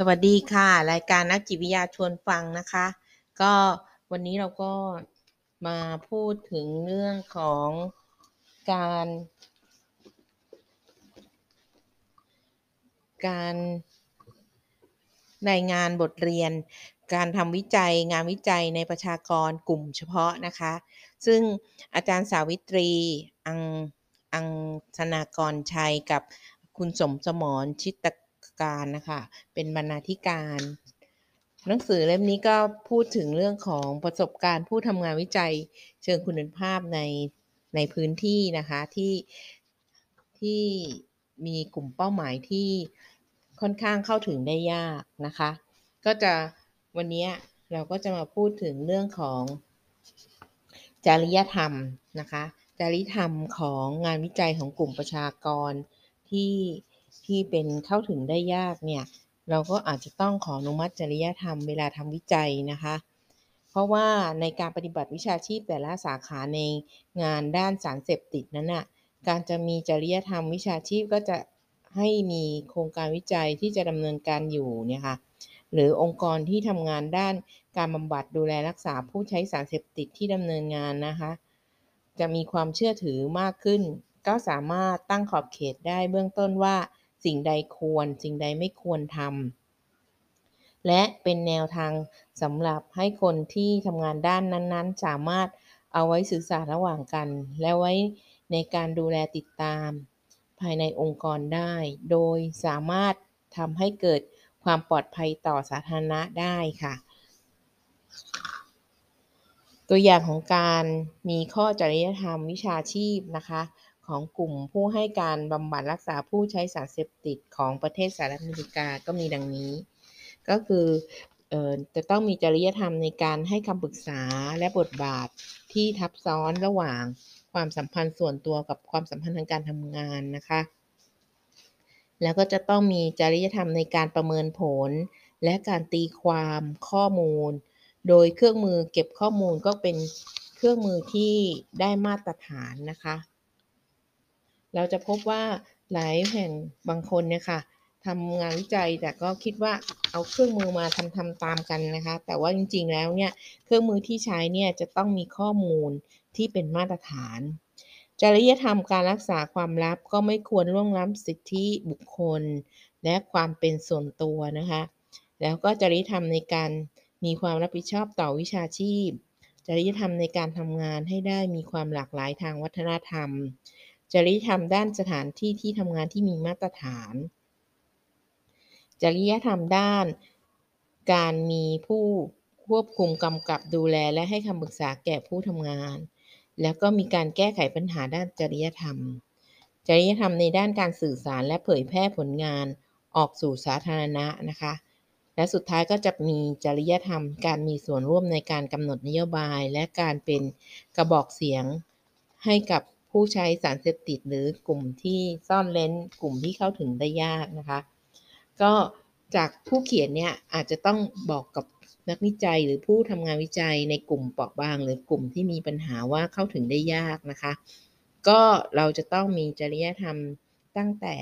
สวัสดีค่ะ รายการนักจิตวิทยาชวนฟังนะคะ ก็วันนี้เราก็มาพูดถึงเรื่องของการ การรายงานบทเรียน การทำวิจัยงานวิจัยในประชากรกลุ่มเฉพาะนะคะ ซึ่งอาจารย์สาวิตรีอังอังธนากรชัยกับคุณสมสมรชิต การนะคะ เป็นบรรณาธิการ หนังสือเล่มนี้ก็พูดถึงเรื่องของประสบการณ์ผู้ทำงานวิจัยเชิงคุณภาพในในพื้นที่นะคะที่ที่มีกลุ่มเป้าหมายที่ค่อนข้างเข้าถึงได้ยากนะคะ ก็จะวันนี้เราก็จะมาพูดถึงเรื่องของจริยธรรมนะคะ จริยธรรมของงานวิจัยของกลุ่มประชากรที่ ที่เป็นเข้าถึงได้ยากเนี่ยเราก็อาจจะต้องขออนุมัติจริยธรรมเวลาทำวิจัยนะคะ เพราะว่าในการปฏิบัติวิชาชีพแต่ละสาขาในงานด้านสารเสพติดนั้นน่ะการจะมีจริยธรรมวิชาชีพก็จะให้มีโครงการวิจัยที่จะดำเนินการอยู่เนี่ยค่ะหรือองค์กรที่ทำงานด้านการบำบัดดูแลรักษาผู้ใช้สารเสพติดที่ดำเนินงานนะคะ จะมีความเชื่อถือมากขึ้น ก็สามารถตั้งขอบเขตได้เบื้องต้นว่า สิ่งใดควร สิ่งใดไม่ควรทำและเป็นแนวทางสำหรับให้คนที่ทำงานด้านนั้นๆ สามารถเอาไว้สื่อสารระหว่างกัน และไว้ในการดูแลติดตาม ภายในองค์กรได้ โดยสามารถทำให้เกิดความปลอดภัยต่อสาธารณะได้ค่ะ ตัวอย่างของการมีข้อจริยธรรมวิชาชีพนะคะ ของกลุ่มผู้ให้การบำบัดรักษาผู้ใช้สารเสพติดของประเทศสหรัฐอเมริกาก็มีดังนี้ ก็คือจะต้องมีจริยธรรมในการให้คำปรึกษาและบทบาทที่ทับซ้อนระหว่างความสัมพันธ์ส่วนตัวกับความสัมพันธ์ทางการทำงานนะคะ แล้วก็จะต้องมีจริยธรรมในการประเมินผล และการตีความข้อมูล โดยเครื่องมือเก็บข้อมูลก็เป็นเครื่องมือที่ได้มาตรฐานนะคะ เราจะพบว่าหลายแห่งบางคนเนี่ยค่ะทำงานวิจัยแต่ก็คิดว่าเอาเครื่องมือมาทำทำตามกันนะคะ แต่ว่าจริงๆแล้วเนี่ยเครื่องมือที่ใช้เนี่ยจะต้องมีข้อมูลที่เป็นมาตรฐาน จริยธรรมการรักษาความลับก็ไม่ควรล่วงล้ำสิทธิบุคคล และความเป็นส่วนตัวนะคะ แล้วก็จริยธรรมในการมีความรับผิดชอบต่อวิชาชีพ จริยธรรมในการทำงานให้ได้มีความหลากหลายทางวัฒนธรรม จริยธรรมด้านสถานที่ที่ทำงานที่มีมาตรฐาน จริยธรรมด้านการมีผู้ควบคุมกำกับดูแลและให้คำปรึกษาแก่ผู้ทำงาน แล้วก็มีการแก้ไขปัญหาด้านจริยธรรม จริยธรรมในด้านการสื่อสารและเผยแพร่ผลงานออกสู่สาธารณะนะคะ และสุดท้ายก็จะมีจริยธรรม การมีส่วนร่วมในการกำหนดนโยบาย และการเป็นกระบอกเสียงให้กับ ผู้ใช้สารเสพติดหรือกลุ่มที่ซ่อนเร้นกลุ่มที่เข้าถึงได้ยากนะคะ ก็จากผู้เขียนเนี่ยอาจจะต้องบอกกับนักวิจัยหรือผู้ทำงานวิจัยในกลุ่มเปราะบาง หรือกลุ่มที่มีปัญหาว่าเข้าถึงได้ยากนะคะ ก็เราจะต้องมีจริยธรรมตั้งแต่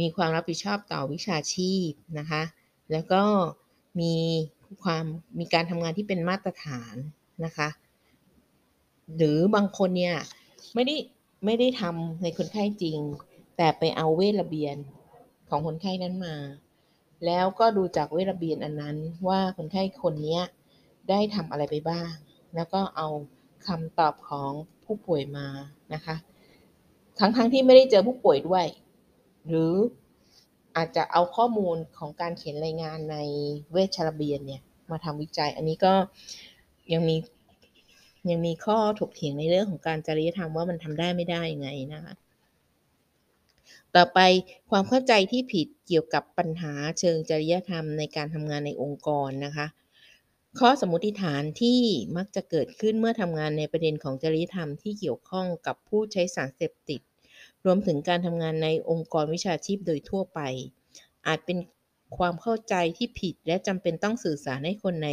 มีความรับผิดชอบต่อวิชาชีพนะคะ แล้วก็มีความมีการทำงานที่เป็นมาตรฐานนะคะ หรือบางคนเนี่ยไม่ได้ไม่ได้ทำในคนไข้จริง แต่ไปเอาเวทระเบียนของคนไข้นั้นมา แล้วก็ดูจากเวทระเบียนอันนั้นว่าคนไข้คนนี้ได้ทำอะไรไปบ้าง แล้วก็เอาคำตอบของผู้ป่วยมานะคะ ทั้งๆทที่ไม่ได้เจอผู้ป่วยด้วย หรืออาจจะเอาข้อมูลของการเขียนรายงานในเวชระเบียนเนี่ยมาทำวิจัย อันนี้ก็ยังมี ยังมีข้อถกเถียงในเรื่องของการจริยธรรมว่ามันทำได้ไม่ได้ยังไงนะคะต่อไปความเข้าใจที่ผิดเกี่ยวกับปัญหาเชิงจริยธรรมในการทำงานในองค์กรนะคะ ข้อสมมติฐานที่มักจะเกิดขึ้นเมื่อทำงานในประเด็นของจริยธรรมที่เกี่ยวข้องกับผู้ใช้สารเสพติด รวมถึงการทำงานในองค์กรวิชาชีพโดยทั่วไป อาจเป็น ความเข้าใจที่ผิดและจำเป็นต้องสื่อสารให้คนใน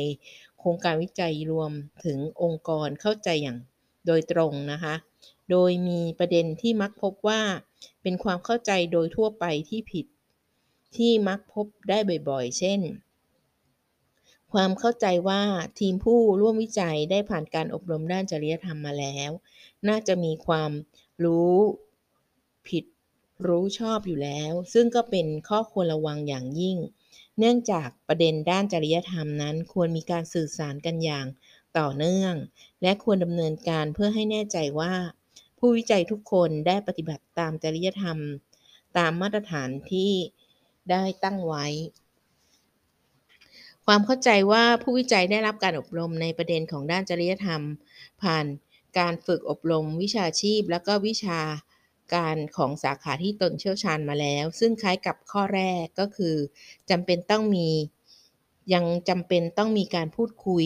โครงการวิจัยรวมถึงองค์กรเข้าใจอย่างโดยตรงนะคะ โดยมีประเด็นที่มักพบว่าเป็นความเข้าใจโดยทั่วไปที่ผิด ที่มักพบได้บ่อยๆ เช่น ความเข้าใจว่าทีมผู้ร่วมวิจัยได้ผ่านการอบรมด้านจริยธรรมมาแล้ว น่าจะมีความรู้ผิด รู้ชอบอยู่แล้ว ซึ่งก็เป็นข้อควรระวังอย่างยิ่ง เนื่องจากประเด็นด้านจริยธรรมนั้น ควรมีการสื่อสารกันอย่างต่อเนื่อง และควรดำเนินการเพื่อให้แน่ใจว่า ผู้วิจัยทุกคนได้ปฏิบัติตามจริยธรรม ตามมาตรฐานที่ได้ตั้งไว้ ความเข้าใจว่าผู้วิจัยได้รับการอบรมในประเด็นของด้านจริยธรรม ผ่านการฝึกอบรมวิชาชีพและก็วิชา การของสาขาที่ตนเชี่ยวชาญมาแล้ว ซึ่งคล้ายกับข้อแรกก็คือจำเป็นต้องมียังจำเป็นต้องมีการพูดคุย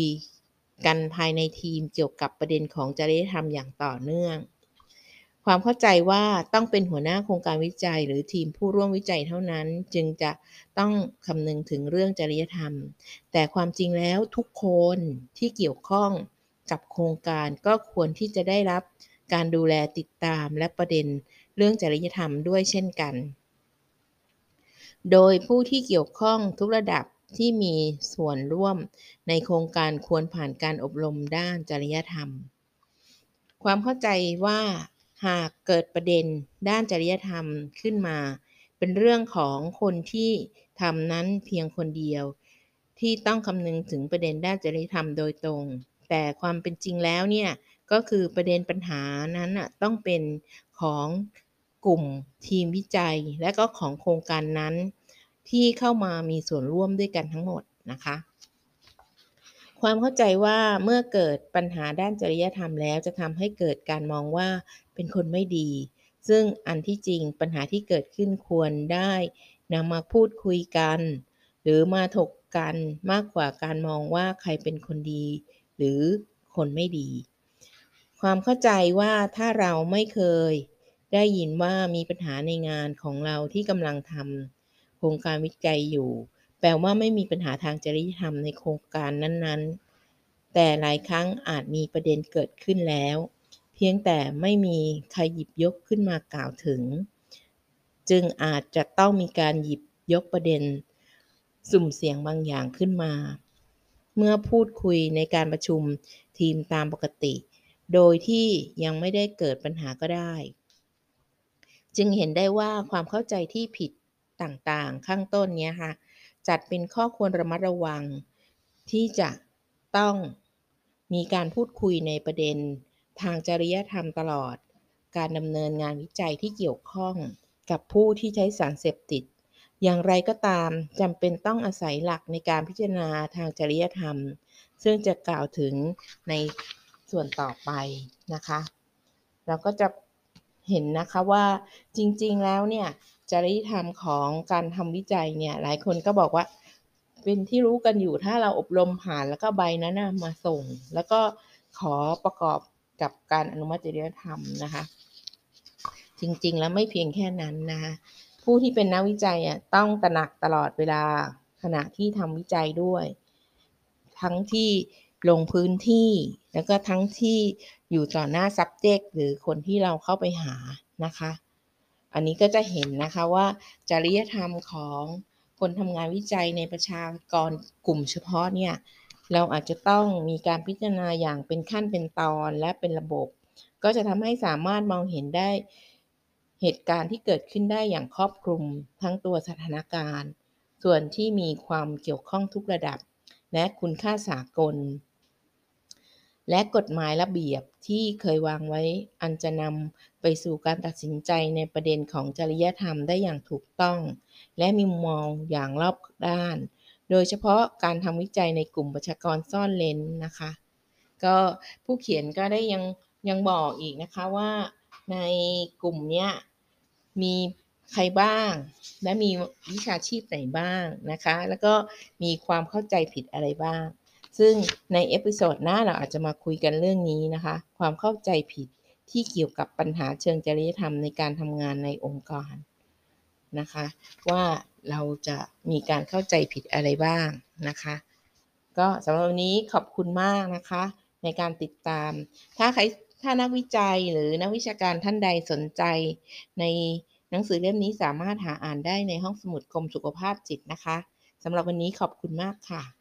กันภายในทีมเกี่ยวกับประเด็นของจริยธรรมอย่างต่อเนื่อง ความเข้าใจว่าต้องเป็นหัวหน้าโครงการวิจัย หรือทีมผู้ร่วมวิจัยเท่านั้น จึงจะต้องคำนึงถึงเรื่องจริยธรรม แต่ความจริงแล้วทุกคนที่เกี่ยวข้องกับโครงการก็ควรที่จะได้รับ การดูแลติดตามและประเด็นเรื่องจริยธรรมด้วยเช่นกัน โดยผู้ที่เกี่ยวข้องทุกระดับที่มีส่วนร่วมในโครงการควรผ่านการอบรมด้านจริยธรรม ความเข้าใจว่าหากเกิดประเด็นด้านจริยธรรมขึ้นมา เป็นเรื่องของคนที่ทำนั้นเพียงคนเดียว ที่ต้องคำนึงถึงประเด็นด้านจริยธรรมโดยตรง แต่ความเป็นจริงแล้วเนี่ย ก็คือประเด็นปัญหานั้นต้องเป็นของกลุ่มทีมวิจัย และก็ของโครงการนั้น ที่เข้ามามีส่วนร่วมด้วยกันทั้งหมดนะคะความเข้าใจว่าเมื่อเกิดปัญหาด้านจริยธรรมแล้ว จะทำให้เกิดการมองว่าเป็นคนไม่ดี ซึ่งอันที่จริงปัญหาที่เกิดขึ้นควรได้นำมาพูดคุยกัน หรือมาถกกันมากกว่าการมองว่าใครเป็นคนดี หรือคนไม่ดี ความเข้าใจว่าถ้าเราไม่เคย ได้ยินว่ามีปัญหาในงานของเราที่กำลังทำโครงการวิจัยอยู่ แปลว่าไม่มีปัญหาทางจริยธรรมในโครงการนั้นๆ แต่หลายครั้งอาจมีประเด็นเกิดขึ้นแล้ว เพียงแต่ไม่มีใครหยิบยกขึ้นมากล่าวถึง จึงอาจจะต้องมีการหยิบยกประเด็น สุ่มเสียงบางอย่างขึ้นมา เมื่อพูดคุยในการประชุมทีมตามปกติ โดยที่ยังไม่ได้เกิดปัญหาก็ได้ จึงเห็นได้ว่าความเข้าใจที่ผิดต่างๆ ข้างต้นนี้ค่ะ จัดเป็นข้อควรระมัดระวัง ที่จะต้องมีการพูดคุยในประเด็นทางจริยธรรมตลอด การดำเนินงานวิจัยที่เกี่ยวข้องกับผู้ที่ใช้สารเสพติด อย่างไรก็ตามจำเป็นต้องอาศัยหลักในการพิจารณาทางจริยธรรม ซึ่งจะกล่าวถึงใน ส่วนต่อไปนะคะ เราก็จะเห็นนะคะว่าจริงๆแล้วเนี่ยจริยธรรมของการทำวิจัยเนี่ยหลายคนก็บอกว่าเป็นที่รู้กันอยู่ถ้าเราอบรมผ่านแล้วก็ใบนั้นนะมาส่ง แล้วก็ขอประกอบกับการอนุมัติจริยธรรมนะคะ จริงๆแล้วไม่เพียงแค่นั้นนะคะผู้ที่เป็นนักวิจัยอะต้องตระหนักตลอดเวลาขณะที่ทำวิจัยด้วย ทั้งที่ ลงพื้นที่ แล้วก็ทั้งที่อยู่ต่อหน้า subject หรือคนที่เราเข้าไปหานะคะ อันนี้ก็จะเห็นนะคะว่าจริยธรรมของคนทำงานวิจัยในประชากรกลุ่มเฉพาะเนี่ย เราอาจจะต้องมีการพิจารณาอย่างเป็นขั้นเป็นตอนและเป็นระบบ ก็จะทำให้สามารถมองเห็นได้เหตุการณ์ที่เกิดขึ้นได้อย่างครอบคลุมทั้งตัวสถานการณ์ ส่วนที่มีความเกี่ยวข้องทุกระดับ และคุณค่าสากล และกฎหมายระเบียบที่เคยวางไว้อันจะนำไปสู่การตัดสินใจในประเด็นของจริยธรรมได้อย่างถูกต้อง และมีมุมมองอย่างรอบด้าน โดยเฉพาะการทำวิจัยในกลุ่มประชากรซ่อนเร้นนะคะ ก็ผู้เขียนก็ได้ยังยังบอกอีกนะคะว่าในกลุ่มเนี้ยมีใครบ้าง และมีวิชาชีพไหนบ้างนะคะ แล้วก็มีความเข้าใจผิดอะไรบ้าง ซึ่งใน episode หน้าเราอาจจะมาคุยกันเรื่องนี้นะคะ ความเข้าใจผิดที่เกี่ยวกับปัญหาเชิงจริยธรรมในการทำงานในองค์กรนะคะ ว่าเราจะมีการเข้าใจผิดอะไรบ้างนะคะ ก็สำหรับวันนี้ขอบคุณมากนะคะ ในการติดตาม ถ้าใครถ้านักวิจัยหรือนักวิชาการท่านใดสนใจ ในหนังสือเล่มนี้สามารถหาอ่านได้ในห้องสมุดกรมสุขภาพจิตนะคะสำหรับวันนี้ขอบคุณมากค่ะ